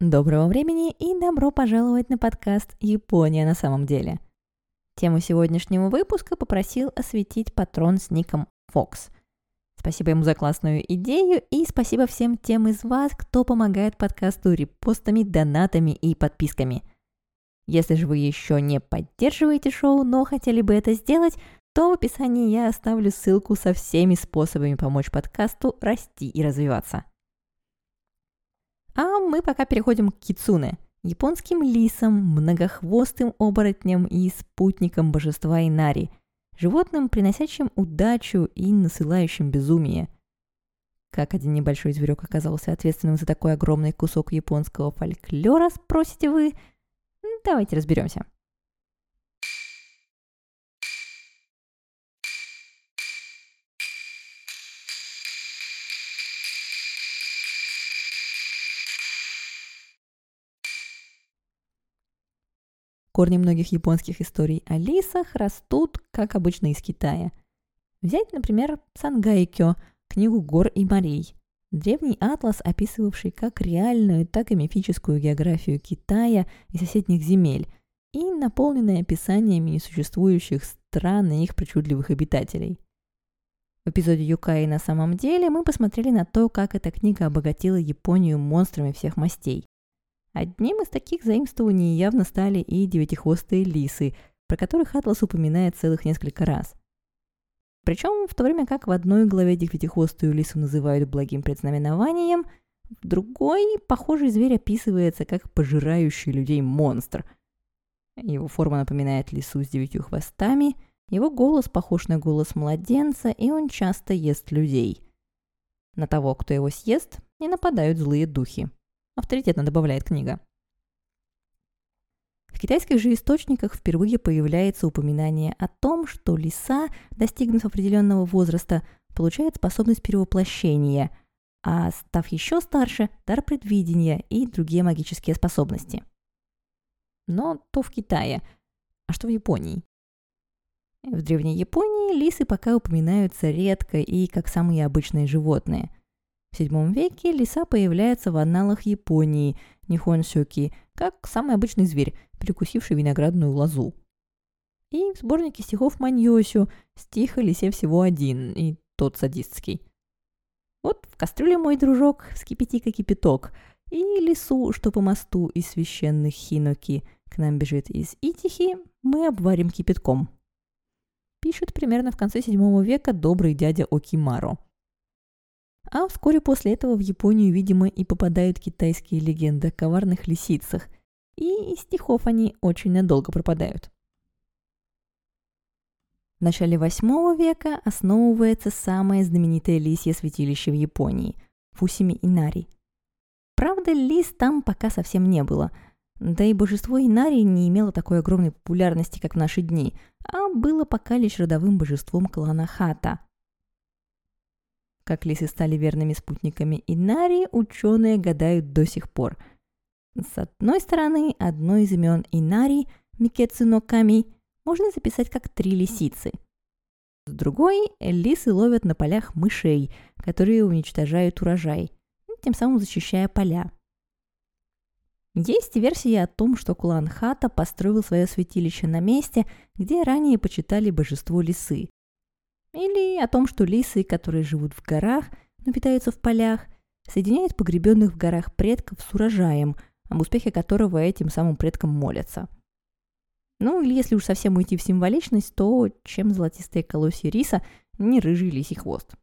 Доброго времени и добро пожаловать на подкаст «Япония на самом деле». Тему сегодняшнего выпуска попросил осветить патрон с ником Fox. Спасибо ему за классную идею и спасибо всем тем из вас, кто помогает подкасту репостами, донатами и подписками. Если же вы еще не поддерживаете шоу, но хотели бы это сделать, то в описании я оставлю ссылку со всеми способами помочь подкасту расти и развиваться. А мы пока переходим к кицуне, японским лисам, многохвостым оборотням и спутникам божества Инари, животным, приносящим удачу и насылающим безумие. Как один небольшой зверек оказался ответственным за такой огромный кусок японского фольклора, спросите вы? Давайте разберемся. Корни многих японских историй о лисах растут, как обычно, из Китая. Взять, например, Сангайкё, книгу гор и морей. Древний атлас, описывавший как реальную, так и мифическую географию Китая и соседних земель, и наполненный описаниями несуществующих стран и их причудливых обитателей. В эпизоде Юкаи на самом деле мы посмотрели на то, как эта книга обогатила Японию монстрами всех мастей. Одним из таких заимствований явно стали и девятихвостые лисы, про которых Атлас упоминает целых несколько раз. Причем, в то время как в одной главе девятихвостую лису называют благим предзнаменованием, в другой похожий зверь описывается как пожирающий людей монстр. Его форма напоминает лису с девятью хвостами, его голос похож на голос младенца, и он часто ест людей. На того, кто его съест, не нападают злые духи авторитетно добавляет книга. В китайских же источниках впервые появляется упоминание о том, что лиса, достигнув определенного возраста, получает способность перевоплощения, а став еще старше, дар предвидения и другие магические способности. Но то в Китае. А что в Японии? В Древней Японии лисы пока упоминаются редко и как самые обычные животные – в VII веке лиса появляется в анналах Японии, Нихонсюки, как самый обычный зверь, перекусивший виноградную лозу. И в сборнике стихов Маньосю стих о лисе всего один, и тот садистский. Вот в кастрюле мой дружок, вскипяти-ка кипяток, и лису, что по мосту из священных хиноки к нам бежит из Итихи, мы обварим кипятком. Пишет примерно в конце VII века добрый дядя Окимаро – а вскоре после этого в Японию, видимо, и попадают китайские легенды о коварных лисицах. И из стихов они очень надолго пропадают. В начале восьмого века основывается самое знаменитое лисье святилище в Японии – Фусими Инари. Правда, лис там пока совсем не было, да и божество Инари не имело такой огромной популярности, как в наши дни, а было пока лишь родовым божеством клана Хата – как лисы стали верными спутниками Инари, ученые гадают до сих пор. С одной стороны, одно из имен Инари, Микецуно Ками, можно записать как три лисицы. С другой, лисы ловят на полях мышей, которые уничтожают урожай, тем самым защищая поля. Есть версия о том, что клан Хата построил свое святилище на месте, где ранее почитали божество лисы. Или о том, что лисы, которые живут в горах, но питаются в полях, соединяют погребенных в горах предков с урожаем, об успехе которого этим самым предкам молятся. Ну или если уж совсем уйти в символичность, то чем золотистые колосья риса, не рыжий лисий хвост.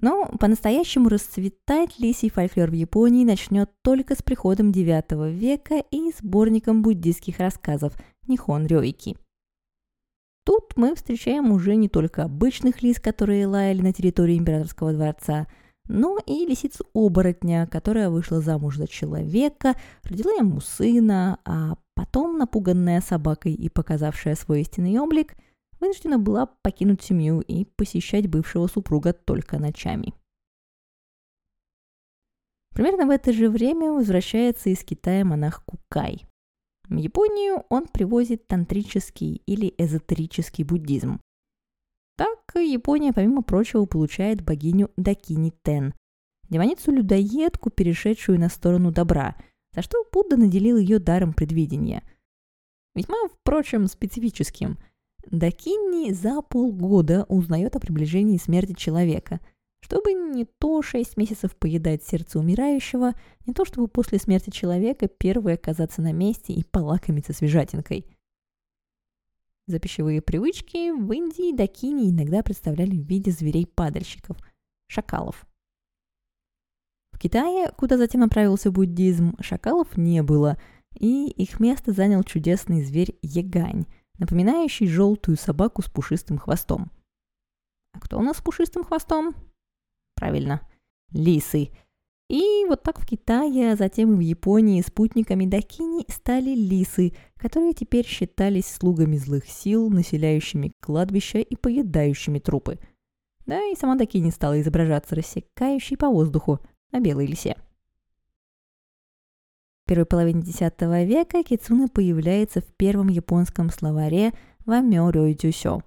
Но по-настоящему расцветать лисий фольклор в Японии начнет только с приходом IX века и сборником буддийских рассказов Нихон Рёики – Тут мы встречаем уже не только обычных лис, которые лаяли на территории императорского дворца, но и лисицу-оборотня, которая вышла замуж за человека, родила ему сына, а потом, напуганная собакой и показавшая свой истинный облик, вынуждена была покинуть семью и посещать бывшего супруга только ночами. Примерно в это же время возвращается из Китая монах Кукай. В Японию он привозит тантрический или эзотерический буддизм. Так Япония, помимо прочего, получает богиню Дакини Тен, демоницу-людоедку, перешедшую на сторону добра, за что Будда наделил ее даром предвидения. Весьма, впрочем, специфическим. Дакинни за полгода узнает о приближении смерти человека, чтобы не то шесть месяцев поедать сердце умирающего, не то чтобы после смерти человека первый оказаться на месте и полакомиться свежатинкой. За пищевые привычки в Индии дакини иногда представляли в виде зверей-падальщиков – шакалов – Китае, куда затем отправился буддизм, шакалов не было, и их место занял чудесный зверь ягань, напоминающий желтую собаку с пушистым хвостом. А кто у нас с пушистым хвостом? Правильно, лисы. И вот так в Китае, а затем в Японии спутниками Дакини стали лисы, которые теперь считались слугами злых сил, населяющими кладбища и поедающими трупы. Да и сама Дакини стала изображаться рассекающей по воздуху – на белой лисе. В первой половине X века кицуна появляется в первом японском словаре «Вамёрё дюсё».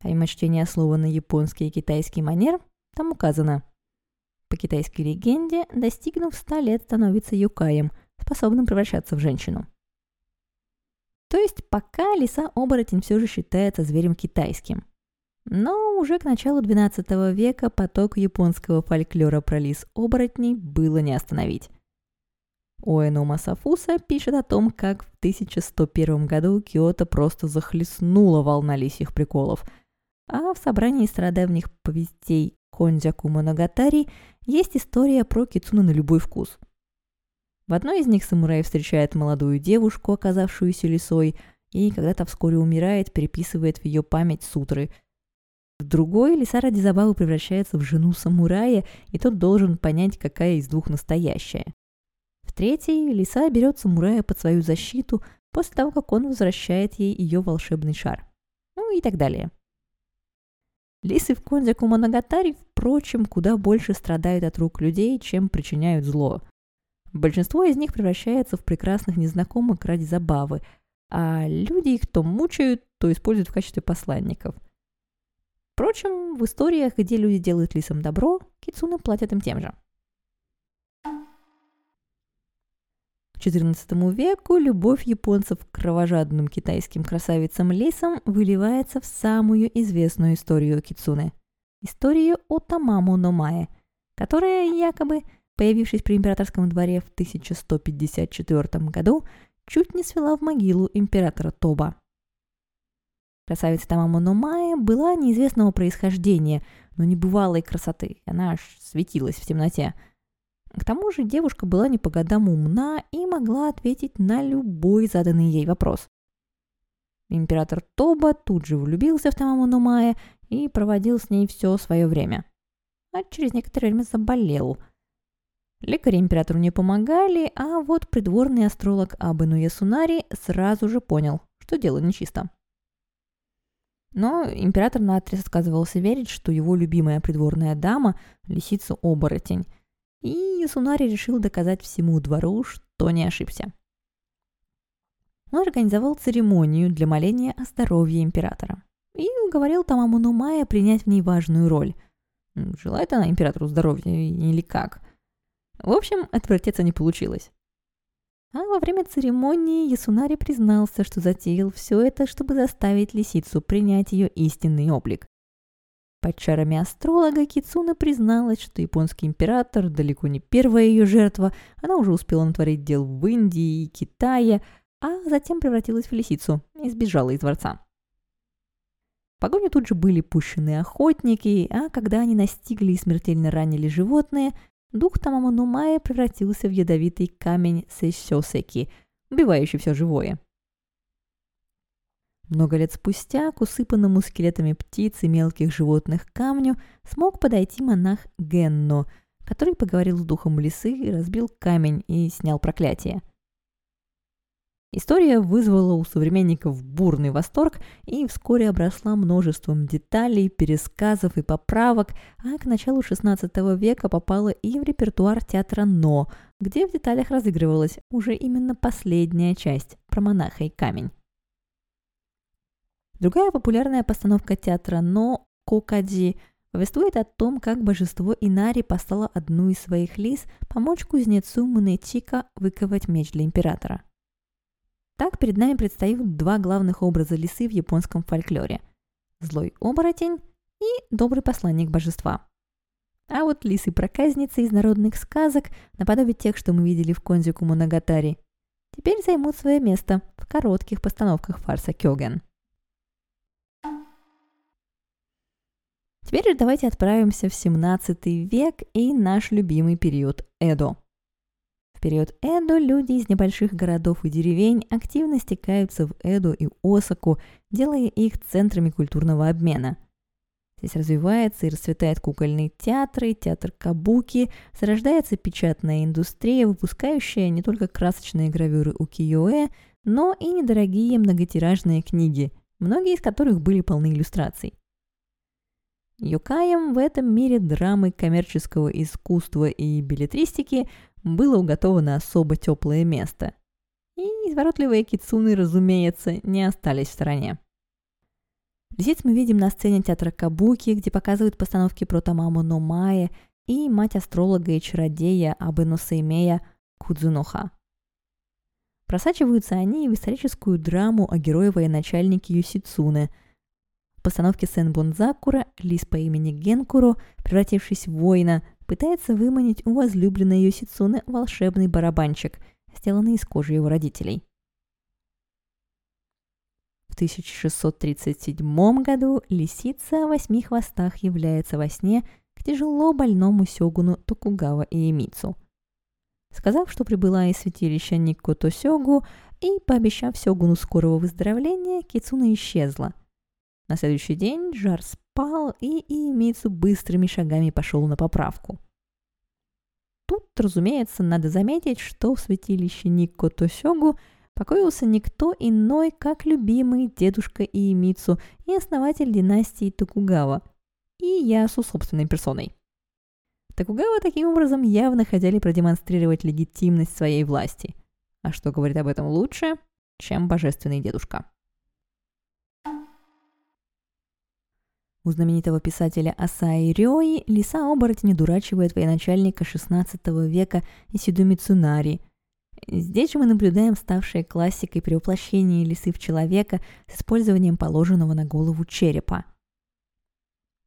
Помимо чтения слова на японский и китайский манер, там указано по китайской легенде, достигнув 100 лет, становится юкаем, способным превращаться в женщину. То есть пока лиса-оборотень все же считается зверем китайским. Но уже к началу XII века поток японского фольклора про лис-оборотней было не остановить. Уэно Масафуса пишет о том, как в 1101 году Киото просто захлестнула волна лисьих приколов, а в собрании стародавних повестей Кондзяку Моногатари есть история про кицуну на любой вкус. В одной из них самурай встречает молодую девушку, оказавшуюся лисой, и когда-то вскоре умирает, переписывает в ее память сутры – в другой лиса ради забавы превращается в жену самурая, и тот должен понять, какая из двух настоящая. В третьей лиса берет самурая под свою защиту после того, как он возвращает ей ее волшебный шар. Ну и так далее. Лисы в Кондяку Моногатари, впрочем, куда больше страдают от рук людей, чем причиняют зло. Большинство из них превращается в прекрасных незнакомых ради забавы, а люди их то мучают, то используют в качестве посланников – Впрочем, в историях, где люди делают лисам добро, кицуны платят им тем же. XIV веку любовь японцев к кровожадным китайским красавицам-лисам выливается в самую известную историю кицуны – историю о Тамаму Номае, которая якобы, появившись при императорском дворе в 1154 году, чуть не свела в могилу императора Тоба. Красавица Тамама Номая была неизвестного происхождения, но небывалой красоты. Она аж светилась в темноте. К тому же девушка была не по годам умна и могла ответить на любой заданный ей вопрос. Император Тоба тут же влюбился в Тамаму Номая и проводил с ней все свое время. А через некоторое время заболел. Лекари императору не помогали, а вот придворный астролог Абыну Ясунари сразу же понял, что дело нечисто. Но император наотрез отказывался верить, что его любимая придворная дама – лисица-оборотень. И Ясунари решил доказать всему двору, что не ошибся. Он организовал церемонию для моления о здоровье императора и уговорил Тамаму Нумая принять в ней важную роль. Желает она императору здоровья или как? В общем, отвертеться не получилось. А во время церемонии Ясунари признался, что затеял все это, чтобы заставить лисицу принять ее истинный облик. Под чарами астролога Кицуна призналась, что японский император далеко не первая ее жертва, она уже успела натворить дел в Индии и Китае, а затем превратилась в лисицу и сбежала из дворца. В погоню тут же были пущены охотники, а когда они настигли и смертельно ранили животные – дух Тамаманумая превратился в ядовитый камень Сэйсёсеки, убивающий все живое. Много лет спустя к усыпанному скелетами птиц и мелких животных камню смог подойти монах Генно, который поговорил с духом лисы, разбил камень и снял проклятие – История вызвала у современников бурный восторг и вскоре обросла множеством деталей, пересказов и поправок, а к началу XVI века попала и в репертуар театра «Но», где в деталях разыгрывалась уже именно последняя часть про монаха и камень. Другая популярная постановка театра «Но» Кокади повествует о том, как божество Инари послало одну из своих лис помочь кузнецу Мунетика выковать меч для императора. Так перед нами предстают два главных образа лисы в японском фольклоре – злой оборотень и добрый посланник божества. А вот лисы-проказницы из народных сказок, наподобие тех, что мы видели в Конзику Моногатари, теперь займут свое место в коротких постановках фарса Кёген. Теперь же давайте отправимся в 17 век и наш любимый период Эдо. В период Эдо люди из небольших городов и деревень активно стекаются в Эдо и Осаку, делая их центрами культурного обмена – Здесь развивается и расцветает кукольный театр, и театр кабуки, зарождается печатная индустрия, выпускающая не только красочные гравюры укиё-э, но и недорогие многотиражные книги, многие из которых были полны иллюстраций. Юкаем в этом мире драмы коммерческого искусства и билетристики было уготовано особо теплое место. И изворотливые кицуны, разумеется, не остались в стороне. Здесь мы видим на сцене театра Кабуки, где показывают постановки про Тамаму Номае и мать астролога и чародея Абену Сеймея Кудзуноха. Просачиваются они в историческую драму о герое военачальнике Юсицуне. Постановке Сен Бонзакура лис по имени Генкуро, превратившись в воина, пытается выманить у возлюбленной Юсицуне волшебный барабанчик, сделанный из кожи его родителей. В 1637 году лисица о восьми хвостах является во сне к тяжело больному сёгуну Токугава Иемицу. Сказав, что прибыла из святилища Никото Сёгу и пообещав Сёгуну скорого выздоровления, Кицуна исчезла. На следующий день жар спал, и Иемицу быстрыми шагами пошел на поправку. Тут, разумеется, надо заметить, что в святилище Никото Сёгу – покоился никто иной, как любимый дедушка Иемицу и основатель династии Токугава, и Ясу собственной персоной. Токугава таким образом явно хотели продемонстрировать легитимность своей власти. А что говорит об этом лучше, чем божественный дедушка? У знаменитого писателя Асаи Рёи лиса-оборотень дурачивает военачальника XVI века Исиду Мицунари – Здесь же мы наблюдаем ставшее классикой перевоплощение лисы в человека с использованием положенного на голову черепа.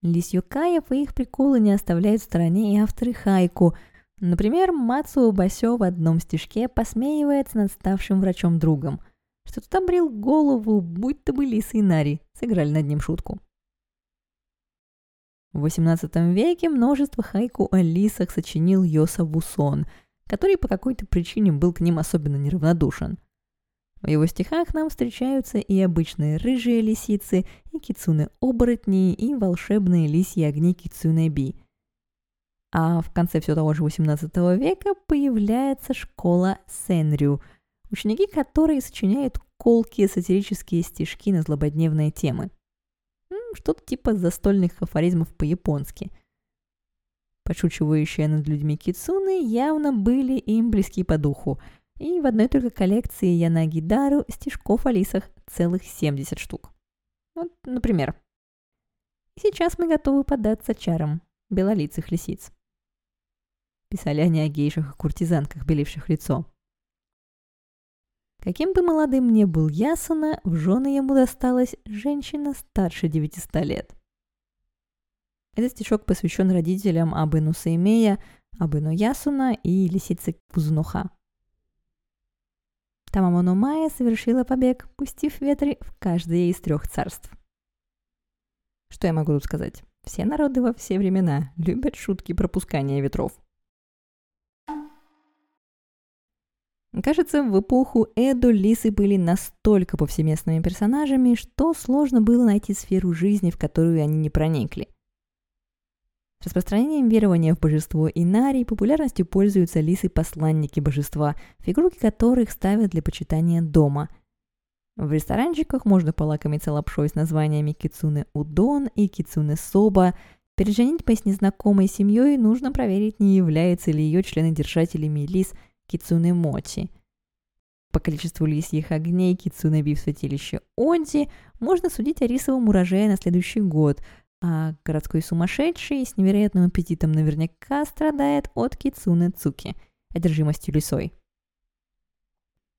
Лис Юкаев и их приколы не оставляют в стороне и авторы хайку. Например, Мацуо Басё в одном стишке посмеивается над ставшим врачом-другом, что тот обрел голову, будь то бы лис и Нари, сыграли над ним шутку. В XVIII веке множество хайку о лисах сочинил Йоса Бусон – который по какой-то причине был к ним особенно неравнодушен. В его стихах нам встречаются и обычные рыжие лисицы, и кицуны-оборотни, и волшебные лисьи огни кицуне-би. А в конце все того же XVIII века появляется школа Сенрю, ученики которой сочиняют колкие сатирические стишки на злободневные темы. Что-то типа застольных афоризмов по-японски – Подшучивающие над людьми кицуны явно были им близки по духу, и в одной только коллекции Янагидару стишков о лисах целых 70 штук. Вот, например. «Сейчас мы готовы поддаться чарам белолицых лисиц». Писали они о гейшах и куртизанках, беливших лицо. Каким бы молодым ни был Ясуна, в жены ему досталась женщина старше 900 лет – этот стишок посвящен родителям Абыну Сеймея, Абыну Ясуна и лисице Кузунуха. Тамамоно Майя совершила побег, пустив ветры в каждое из трех царств. Что я могу тут сказать? Все народы во все времена любят шутки пропускания ветров. Кажется, в эпоху Эду лисы были настолько повсеместными персонажами, что сложно было найти сферу жизни, в которую они не проникли. Распространением верования в божество Инари популярностью пользуются лисы-посланники божества, фигурки которых ставят для почитания дома. В ресторанчиках можно полакомиться лапшой с названиями кицуне удон и кицуне соба. Перед женитьбой с незнакомой семьей нужно проверить, не являются ли ее члены держателями лис кицуне мочи. По количеству лисьих огней кицуне в святилище Онди можно судить о рисовом урожае на следующий год – а городской сумасшедший с невероятным аппетитом наверняка страдает от кицуны цуки, одержимостью лисой.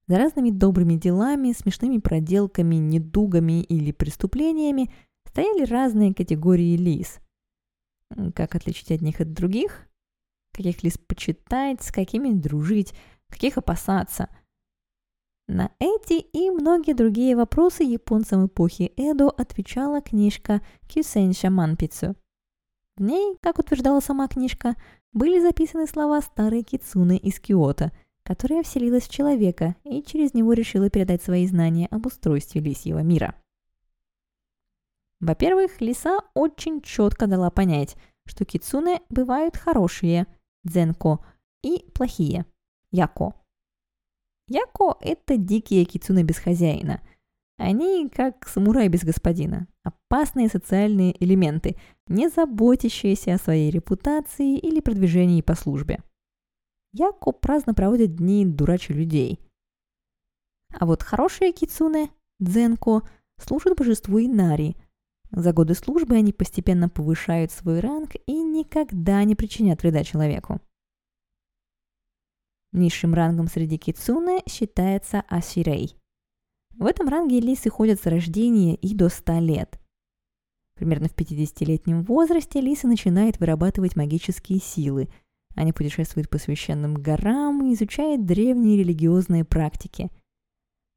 За разными добрыми делами, смешными проделками, недугами или преступлениями стояли разные категории лис. Как отличить одних от других? Каких лис почитать, с какими дружить, каких опасаться? На эти и многие другие вопросы японцам эпохи Эдо отвечала книжка Кюсенша Манпицу. В ней, как утверждала сама книжка, были записаны слова старой Кицуны из Киото – которая вселилась в человека и через него решила передать свои знания об устройстве лисьего мира. Во-первых, лиса очень четко дала понять, что кицуне бывают хорошие, дзенко, и плохие, яко. Яко – это дикие кицуне без хозяина. Они как самурай без господина, опасные социальные элементы, не заботящиеся о своей репутации или продвижении по службе. Яко праздно проводят дни дурачи людей. А вот хорошие кицуне, дзенко, служат божеству Инари. За годы службы они постепенно повышают свой ранг и никогда не причинят вреда человеку. Низшим рангом среди кицуне считается асирей. В этом ранге лисы ходят с рождения и до 100 лет. Примерно в 50-летнем возрасте лисы начинают вырабатывать магические силы – они путешествуют по священным горам и изучают древние религиозные практики.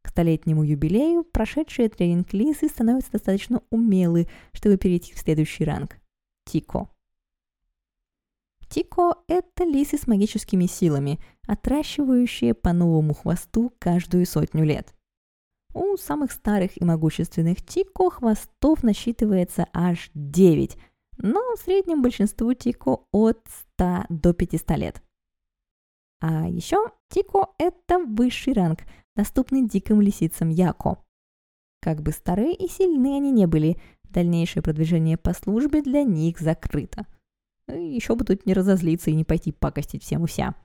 К столетнему юбилею прошедшие тренинг лисы становятся достаточно умелы, чтобы перейти в следующий ранг – Тико. Тико – это лисы с магическими силами, отращивающие по новому хвосту каждую сотню лет. У самых старых и могущественных Тико хвостов насчитывается аж 9, но в среднем большинству Тико от 100 до 500 лет. А еще Тико – это высший ранг, доступный диким лисицам Яко. Как бы старые и сильны они не были, дальнейшее продвижение по службе для них закрыто. Еще бы тут не разозлиться и не пойти пакостить всем и вся.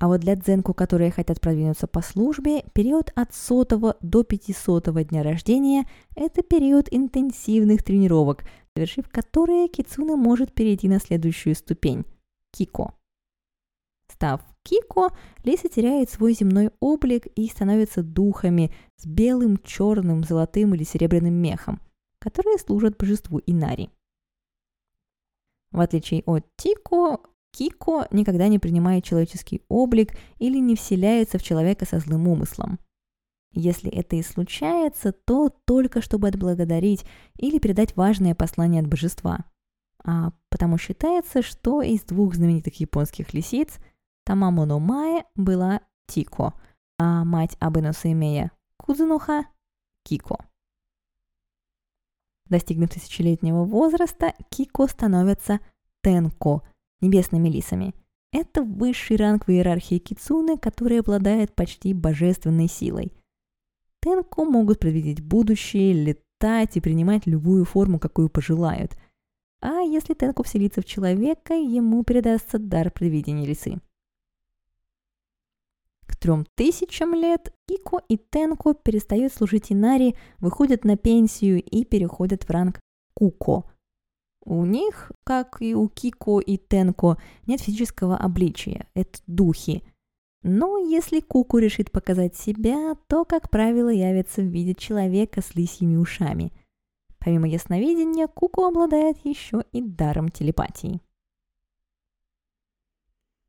А вот для дзенку, которые хотят продвинуться по службе, период от сотого до 500 дня рождения – это период интенсивных тренировок, завершив которые Кицуна может перейти на следующую ступень – Кико. Став Кико, Лиса теряет свой земной облик и становится духами с белым, черным, золотым или серебряным мехом, которые служат божеству Инари. В отличие от Тико, Кико никогда не принимает человеческий облик или не вселяется в человека со злым умыслом. Если это и случается, то только чтобы отблагодарить или передать важное послание от божества. А потому считается, что из двух знаменитых японских лисиц Тамамо но Mae была Тико, а мать Абе Носуэмея Кузуноха – Кико. Достигнув тысячелетнего возраста, Кико становятся Тенко – небесными лисами. Это высший ранг в иерархии кицуны, который обладает почти божественной силой. Тенко могут предвидеть будущее, летать и принимать любую форму, какую пожелают. А если Тенко вселится в человека, ему передастся дар предвидения лисы. К трем тысячам лет Ико и Тенко перестают служить Инари, выходят на пенсию и переходят в ранг Куко, у них, как и у Кико и Тенко, нет физического обличия, это духи. Но если Куку решит показать себя, то, как правило, явится в виде человека с лисьими ушами. Помимо ясновидения, Куку обладает еще и даром телепатии.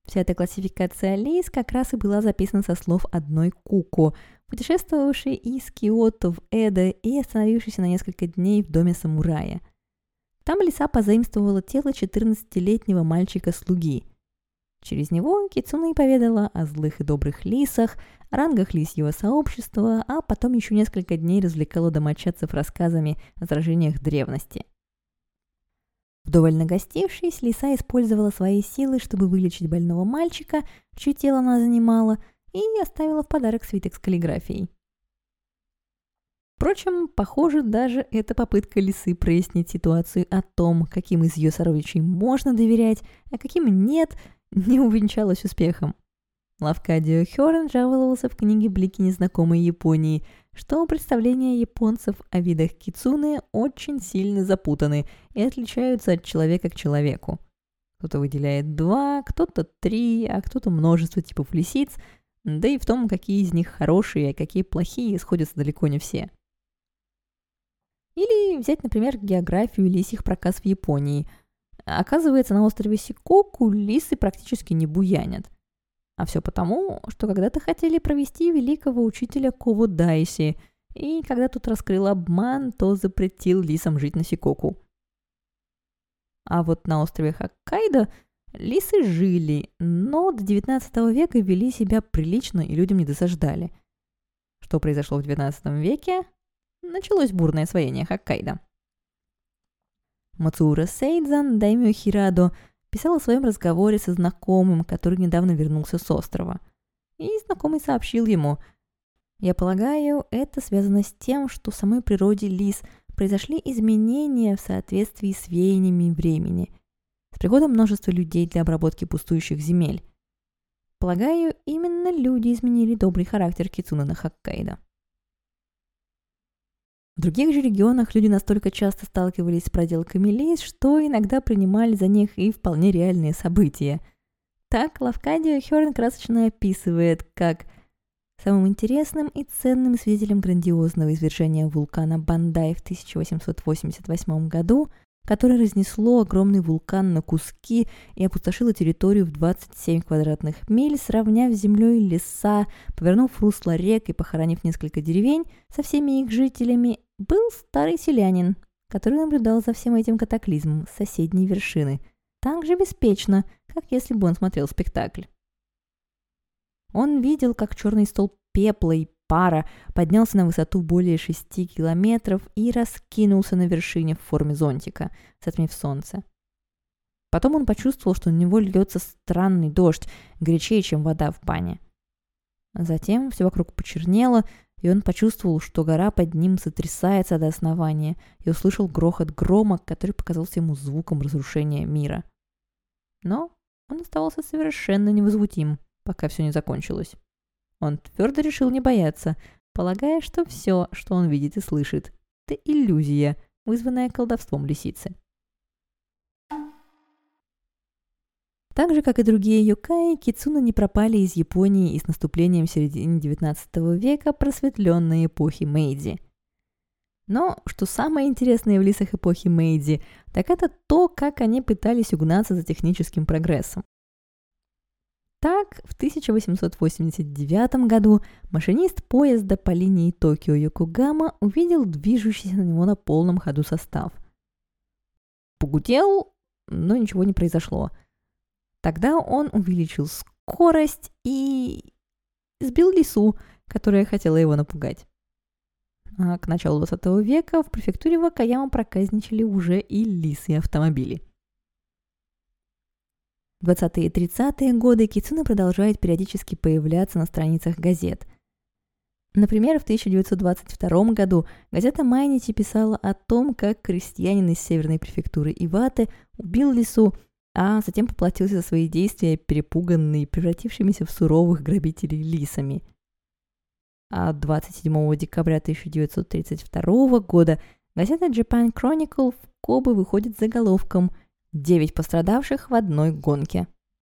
Вся эта классификация лис как раз и была записана со слов одной Куко, путешествовавшей из Киото в Эдо и остановившейся на несколько дней в доме самурая – там лиса позаимствовала тело 14-летнего мальчика-слуги. Через него Кицуна и поведала о злых и добрых лисах, рангах лисьего сообщества, а потом еще несколько дней развлекала домочадцев рассказами о сражениях древности. Вдоволь нагостившись, лиса использовала свои силы, чтобы вылечить больного мальчика, чье тело она занимала, и оставила в подарок свиток с каллиграфией. Впрочем, похоже, даже эта попытка лисы прояснить ситуацию о том, каким из ее сородичей можно доверять, а каким нет, не увенчалась успехом. Лавкадио Хёрен жаловался в книге «Блики незнакомой Японии», что представления японцев о видах кицуны очень сильно запутаны и отличаются от человека к человеку. Кто-то выделяет два, кто-то три, а кто-то множество типов лисиц, да и в том, какие из них хорошие, а какие плохие, сходятся далеко не все. Или взять, например, географию лисих проказ в Японии. Оказывается, на острове Сикоку лисы практически не буянят. А все потому, что когда-то хотели провести великого учителя Кову Дайси, и когда тут раскрыл обман, то запретил лисам жить на Сикоку. А вот на острове Хоккайдо лисы жили, но до 19 века вели себя прилично и людям не досаждали. Что произошло в 19 веке? Началось бурное освоение Хоккайдо. Мацура Сейдзан, даймё Хирадо, писал о своем разговоре со знакомым, который недавно вернулся с острова. И знакомый сообщил ему, «Я полагаю, это связано с тем, что в самой природе лис произошли изменения в соответствии с веяниями времени, с приходом множества людей для обработки пустующих земель. Полагаю, именно люди изменили добрый характер кицуна на Хоккайдо. В других же регионах люди настолько часто сталкивались с проделками лис, что иногда принимали за них и вполне реальные события. Так Лавкадио Хёрн красочно описывает, как самым интересным и ценным свидетелем грандиозного извержения вулкана Бандай в 1888 году – которое разнесло огромный вулкан на куски и опустошило территорию в 27 квадратных миль, сравняв с землей леса, повернув русло рек и похоронив несколько деревень со всеми их жителями, был старый селянин, который наблюдал за всем этим катаклизмом с соседней вершины, так же беспечно, как если бы он смотрел спектакль. Он видел, как черный столб пепла и пара поднялся на высоту более 6 километров и раскинулся на вершине в форме зонтика, затмив солнце. Потом он почувствовал, что на него льется странный дождь, горячее, чем вода в бане. Затем все вокруг почернело, и он почувствовал, что гора под ним сотрясается до основания, и услышал грохот грома, который показался ему звуком разрушения мира. Но он оставался совершенно невозмутим, пока все не закончилось. Он твердо решил не бояться, полагая, что все, что он видит и слышит, это иллюзия, вызванная колдовством лисицы. Так же, как и другие юкаи, кицуна не пропали из Японии и с наступлением середины XIX века просветленной эпохи Мэйдзи. Но что самое интересное в лисах эпохи Мэйдзи, так это то, как они пытались угнаться за техническим прогрессом. Так, в 1889 году машинист поезда по линии Токио-Йокогама увидел движущийся на него на полном ходу состав. Погудел, но ничего не произошло. Тогда он увеличил скорость и сбил лису, которая хотела его напугать. А к началу 20 века в префектуре Вакаяма проказничали уже и лисы автомобили – 20-е и 30-е годы Кицуна продолжает периодически появляться на страницах газет. Например, в 1922 году газета Майнити писала о том, как крестьянин из северной префектуры Иваты убил лису, а затем поплатился за свои действия, перепуганный, превратившимися в суровых грабителей лисами. А 27 декабря 1932 года газета Japan Chronicle в Кобе выходит с заголовком – 9 пострадавших в одной гонке.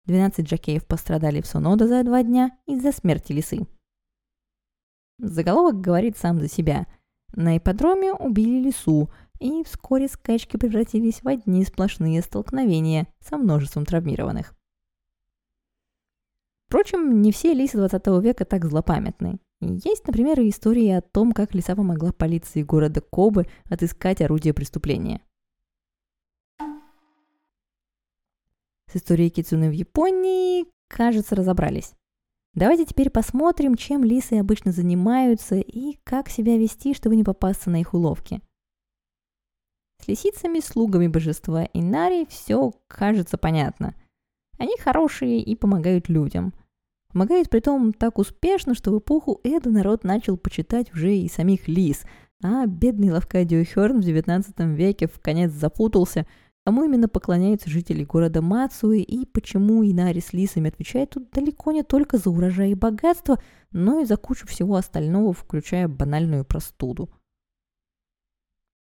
12 джокеев пострадали в Сонода за два дня из-за смерти лисы. Заголовок говорит сам за себя. На ипподроме убили лису, и вскоре скачки превратились в одни сплошные столкновения со множеством травмированных. Впрочем, не все лисы 20 века так злопамятны. Есть, например, истории о том, как лиса помогла полиции города Кобы отыскать орудие преступления – С историей кицуны в Японии, кажется, разобрались. Давайте теперь посмотрим, чем лисы обычно занимаются и как себя вести, чтобы не попасться на их уловки. С лисицами, слугами божества Инари все кажется понятно. Они хорошие и помогают людям. Помогают при том так успешно, что в эпоху Эда народ начал почитать уже и самих лис, а бедный Лавкадио Хёрн в XIX веке в конец запутался – кому именно поклоняются жители города Мацуи и почему Инари с лисами отвечает тут далеко не только за урожай и богатство, но и за кучу всего остального, включая банальную простуду.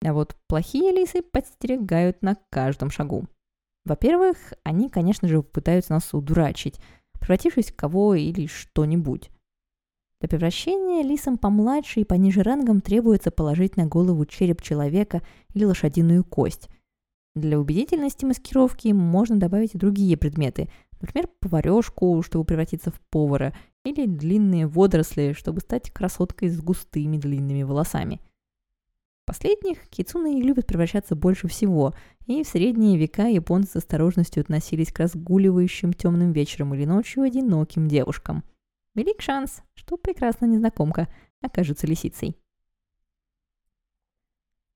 А вот плохие лисы подстерегают на каждом шагу. Во-первых, они, конечно же, пытаются нас удурачить, превратившись в кого или что-нибудь. Для превращения лисам помладше и пониже рангом требуется положить на голову череп человека или лошадиную кость. Для убедительности маскировки можно добавить и другие предметы, например, поварешку, чтобы превратиться в повара, или длинные водоросли, чтобы стать красоткой с густыми длинными волосами. Последних кицуны любят превращаться больше всего, и в средние века японцы с осторожностью относились к разгуливающим темным вечером или ночью одиноким девушкам – Велик шанс, что прекрасная незнакомка окажется лисицей.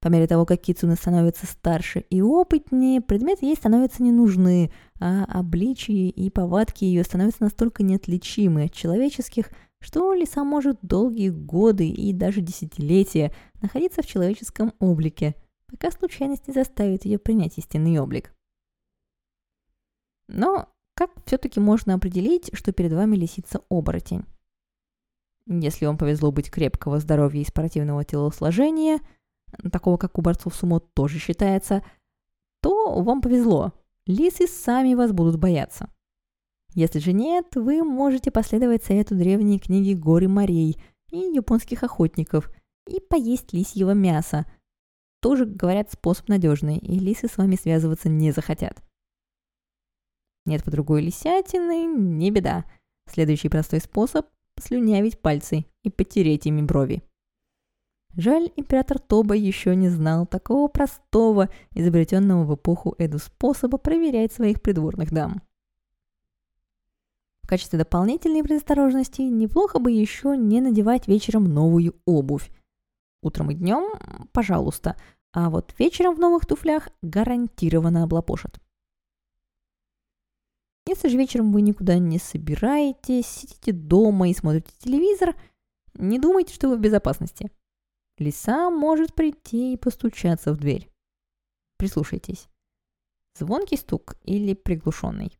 По мере того, как кицуны становятся старше и опытнее, предметы ей становятся не нужны, а обличие и повадки ее становятся настолько неотличимы от человеческих, что лиса может долгие годы и даже десятилетия находиться в человеческом облике, пока случайность не заставит ее принять истинный облик. Но как все-таки можно определить, что перед вами лисица-оборотень? Если вам повезло быть крепкого здоровья и спортивного телосложения, такого как у борцов сумо тоже считается, то вам повезло. Лисы сами вас будут бояться. Если же нет, вы можете последовать совету древней книги «Горы морей» и японских охотников и поесть лисьего мяса. Тоже, говорят, способ надежный, и лисы с вами связываться не захотят. Нет по другой лисятины, не беда. Следующий простой способ – слюнявить пальцы и потереть ими брови. Жаль, император Тоба еще не знал такого простого, изобретенного в эпоху Эду способа проверять своих придворных дам. В качестве дополнительной предосторожности неплохо бы еще не надевать вечером новую обувь. Утром и днем – пожалуйста, а вот вечером в новых туфлях гарантированно облапошат. Если же вечером вы никуда не собираетесь, сидите дома и смотрите телевизор, не думайте, что вы в безопасности. Лиса может прийти и постучаться в дверь. Прислушайтесь. Звонкий стук или приглушенный.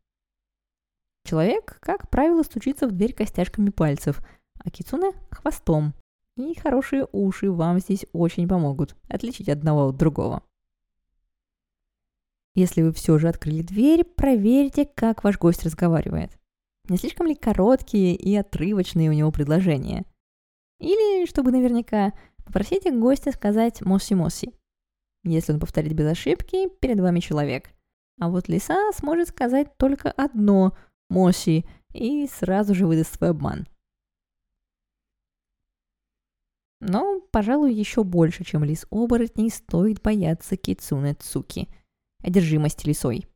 Человек, как правило, стучится в дверь костяшками пальцев, а кицуне – хвостом. И хорошие уши вам здесь очень помогут отличить одного от другого. Если вы все же открыли дверь, проверьте, как ваш гость разговаривает. Не слишком ли короткие и отрывочные у него предложения? Или, чтобы наверняка, попросите гостя сказать «моси-моси». Если он повторит без ошибки, перед вами человек. А вот лиса сможет сказать только одно «моси» и сразу же выдаст свой обман. Но, пожалуй, еще больше, чем лис-оборотней, стоит бояться Кицуне Цуки – одержимости лисой.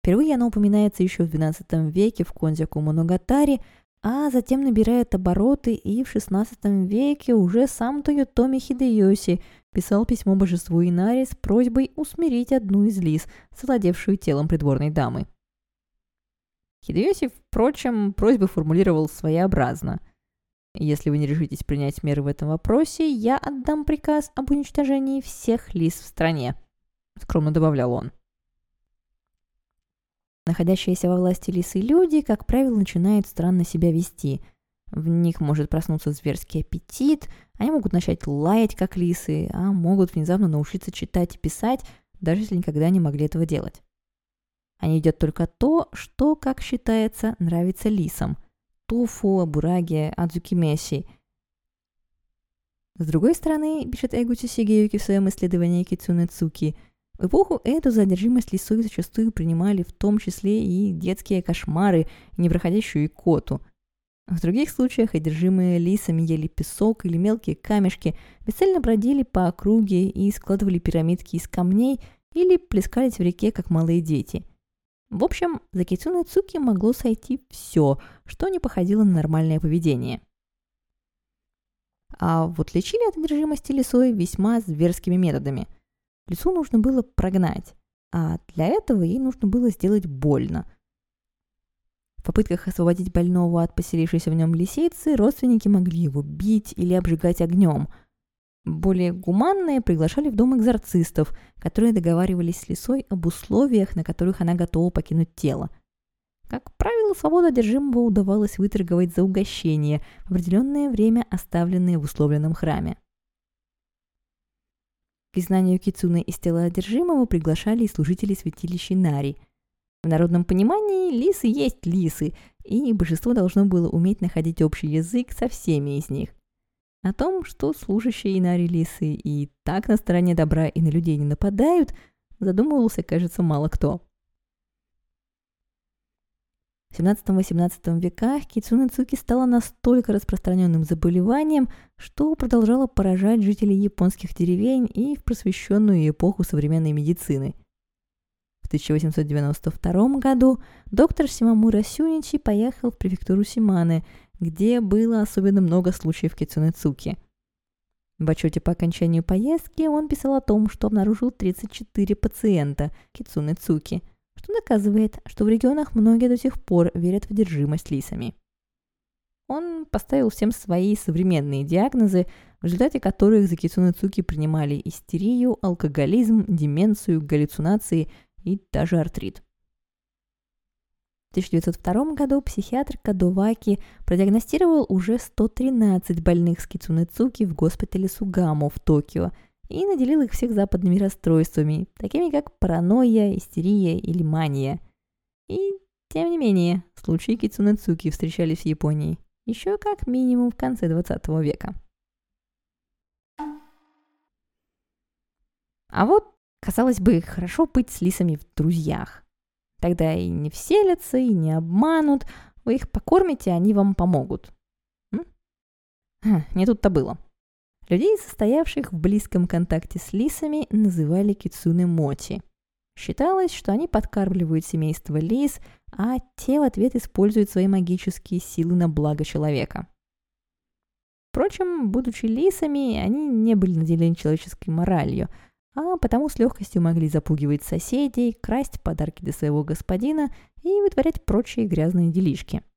Впервые она упоминается еще в XII веке в Конзяку Моногатари, а затем набирает обороты, и в XVI веке уже сам Тойотоми Хидеоси писал письмо божеству Инари с просьбой усмирить одну из лис, завладевшую телом придворной дамы. Хидеоси, впрочем, просьбы формулировал своеобразно. Если вы не решитесь принять меры в этом вопросе, я отдам приказ об уничтожении всех лис в стране скромно добавлял он. Находящиеся во власти лисы люди, как правило, начинают странно себя вести. В них может проснуться зверский аппетит, они могут начать лаять, как лисы, а могут внезапно научиться читать и писать, даже если никогда не могли этого делать. А не идет только то, что, как считается, нравится лисам. Туфу, Абураги, Адзукимеси. С другой стороны, пишет Эгути Сигеюки в своем исследовании Кицуне Цуки – в эпоху эту задержимость лисой зачастую принимали в том числе и детские кошмары, непроходящую икоту. В других случаях одержимые лисами ели песок или мелкие камешки, бесцельно бродили по округе и складывали пирамидки из камней или плескались в реке, как малые дети. В общем, за Кицуной Цуки могло сойти все, что не походило на нормальное поведение. А вот лечили от одержимости лисой весьма зверскими методами – Лису нужно было прогнать, а для этого ей нужно было сделать больно. В попытках освободить больного от поселившейся в нем лисицы, родственники могли его бить или обжигать огнем. Более гуманные приглашали в дом экзорцистов, которые договаривались с лисой об условиях, на которых она готова покинуть тело. Как правило, свободу одержимого удавалось выторговать за угощение в определенное время, оставленное в условленном храме. К изгнанию Кицуны из тела одержимого приглашали и служители святилища Нари. В народном понимании лисы есть лисы, и большинство должно было уметь находить общий язык со всеми из них. О том, что служащие Инари лисы и так на стороне добра и на людей не нападают, задумывался, кажется, мало кто. В 17-18 веках кицуне цуки стало настолько распространенным заболеванием, что продолжало поражать жителей японских деревень и в просвещенную эпоху современной медицины. В 1892 году доктор Симамура Сюничи поехал в префектуру Симаны, где было особенно много случаев кицуне цуки. В отчете по окончанию поездки он писал о том, что обнаружил 34 пациента кицуне цуки – что доказывает, что в регионах многие до сих пор верят в одержимость лисами. Он поставил всем свои современные диагнозы, в результате которых за Кицуне Цуки принимали истерию, алкоголизм, деменцию, галлюцинации и даже артрит. В 1902 году психиатр Кадоваки продиагностировал уже 113 больных с Кицуне Цуки в госпитале Сугамо в Токио – и наделил их всех западными расстройствами, такими как паранойя, истерия или мания. И, тем не менее, случаи кицунэцуки встречались в Японии еще как минимум в конце 20 века. А вот, казалось бы, хорошо быть с лисами в друзьях. Тогда и не вселятся, и не обманут. Вы их покормите, они вам помогут. М? Не тут-то было. Людей, состоявших в близком контакте с лисами, называли кицуне моти. Считалось, что они подкармливают семейство лис, а те в ответ используют свои магические силы на благо человека. Впрочем, будучи лисами, они не были наделены человеческой моралью, а потому с легкостью могли запугивать соседей, красть подарки для своего господина и вытворять прочие грязные делишки –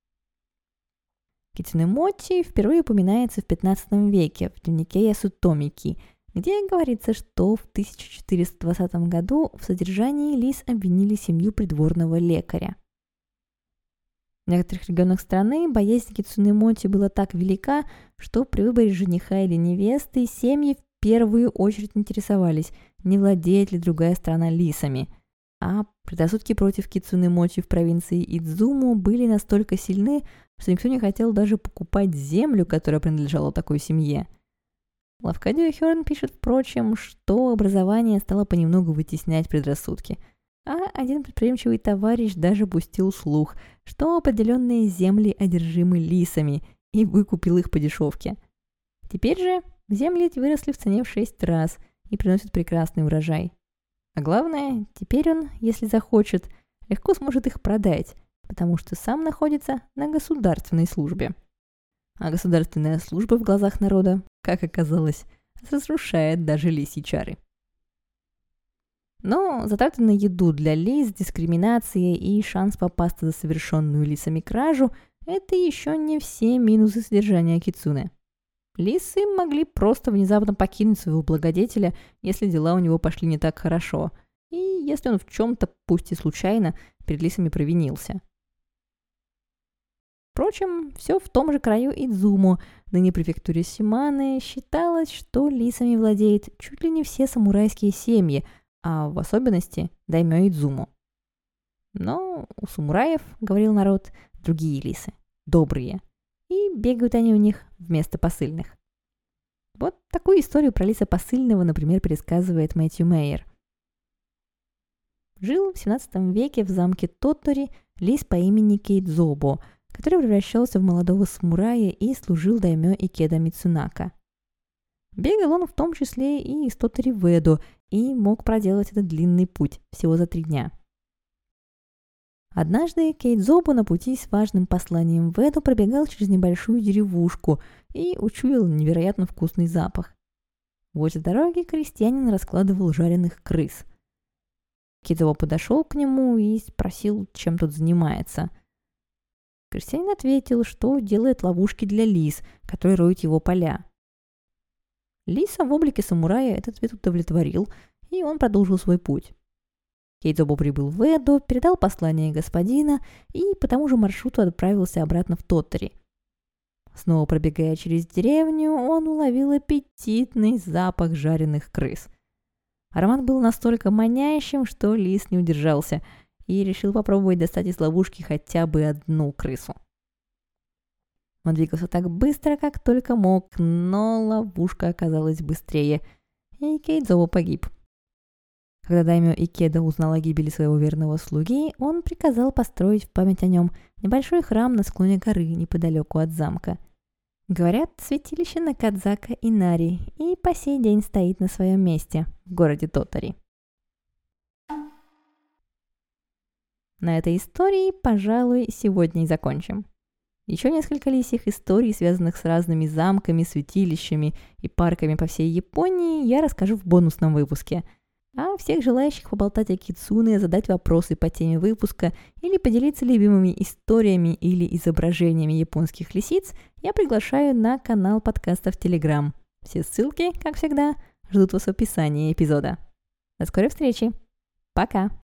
Китинемоти впервые упоминается в 15 веке в дневнике Ясутомики, где говорится, что в 1420 году в содержании лис обвинили семью придворного лекаря. В некоторых регионах страны боязнь Кицунемоти была так велика, что при выборе жениха или невесты семьи первую очередь интересовались, не владеет ли другая страна лисами – а предрассудки против Кицуны Мочи в провинции Идзуму были настолько сильны, что никто не хотел даже покупать землю, которая принадлежала такой семье. Лавкадио Хёрн пишет, впрочем, что образование стало понемногу вытеснять предрассудки. А один предприимчивый товарищ даже пустил слух, что определенные земли одержимы лисами, и выкупил их по дешевке. Теперь же земли выросли в цене в шесть раз и приносят прекрасный урожай. А главное, теперь он, если захочет, легко сможет их продать, потому что сам находится на государственной службе. А государственная служба в глазах народа, как оказалось, разрушает даже лисьи чары. Но затраты на еду для лис, дискриминация и шанс попасться за совершенную лисами кражу – это еще не все минусы содержания кицуне. Лисы могли просто внезапно покинуть своего благодетеля, если дела у него пошли не так хорошо, и если он в чем-то, пусть и случайно, перед лисами провинился. Впрочем, все в том же краю Идзуму, ныне префектуре Симаны, считалось, что лисами владеет чуть ли не все самурайские семьи, а в особенности даймё Идзуму. Но у самураев, говорил народ, другие лисы, добрые – и бегают они у них вместо посыльных. Вот такую историю про лиса посыльного, например, пересказывает Мэтью Мейер. Жил в 17 веке в замке Тоттори лис по имени Кейдзобо, который превращался в молодого самурая и служил даймё Икеда Мицунака. Бегал он в том числе и из Тотори в Эду и мог проделать этот длинный путь всего за три дня – Однажды Кейт Зобу на пути с важным посланием в Эду пробегал через небольшую деревушку и учуял невероятно вкусный запах. Возле дороги крестьянин раскладывал жареных крыс. Кидово подошел к нему и спросил, чем тут занимается. Крестьянин ответил, что делает ловушки для лис, которые роют его поля. Лиса в облике самурая этот ответ удовлетворил, и он продолжил свой путь. Кейдзобо прибыл в Эдо, передал послание господина и по тому же маршруту отправился обратно в Тоттери. Снова пробегая через деревню, он уловил аппетитный запах жареных крыс. Аромат был настолько манящим, что лис не удержался и решил попробовать достать из ловушки хотя бы одну крысу. Он двигался так быстро, как только мог, но ловушка оказалась быстрее, и Кейдзоу погиб. Когда Даймё Икеда узнал о гибели своего верного слуги, он приказал построить в память о нем небольшой храм на склоне горы неподалеку от замка. Говорят, святилище Накадзака Инари и по сей день стоит на своем месте в городе Тотари. На этой истории, пожалуй, сегодня и закончим. Еще несколько лисьих историй, связанных с разными замками, святилищами и парками по всей Японии, я расскажу в бонусном выпуске. А всех желающих поболтать о Кицуне, задать вопросы по теме выпуска или поделиться любимыми историями или изображениями японских лисиц, я приглашаю на канал подкаста в Телеграм. Все ссылки, как всегда, ждут вас в описании эпизода. До скорой встречи. Пока!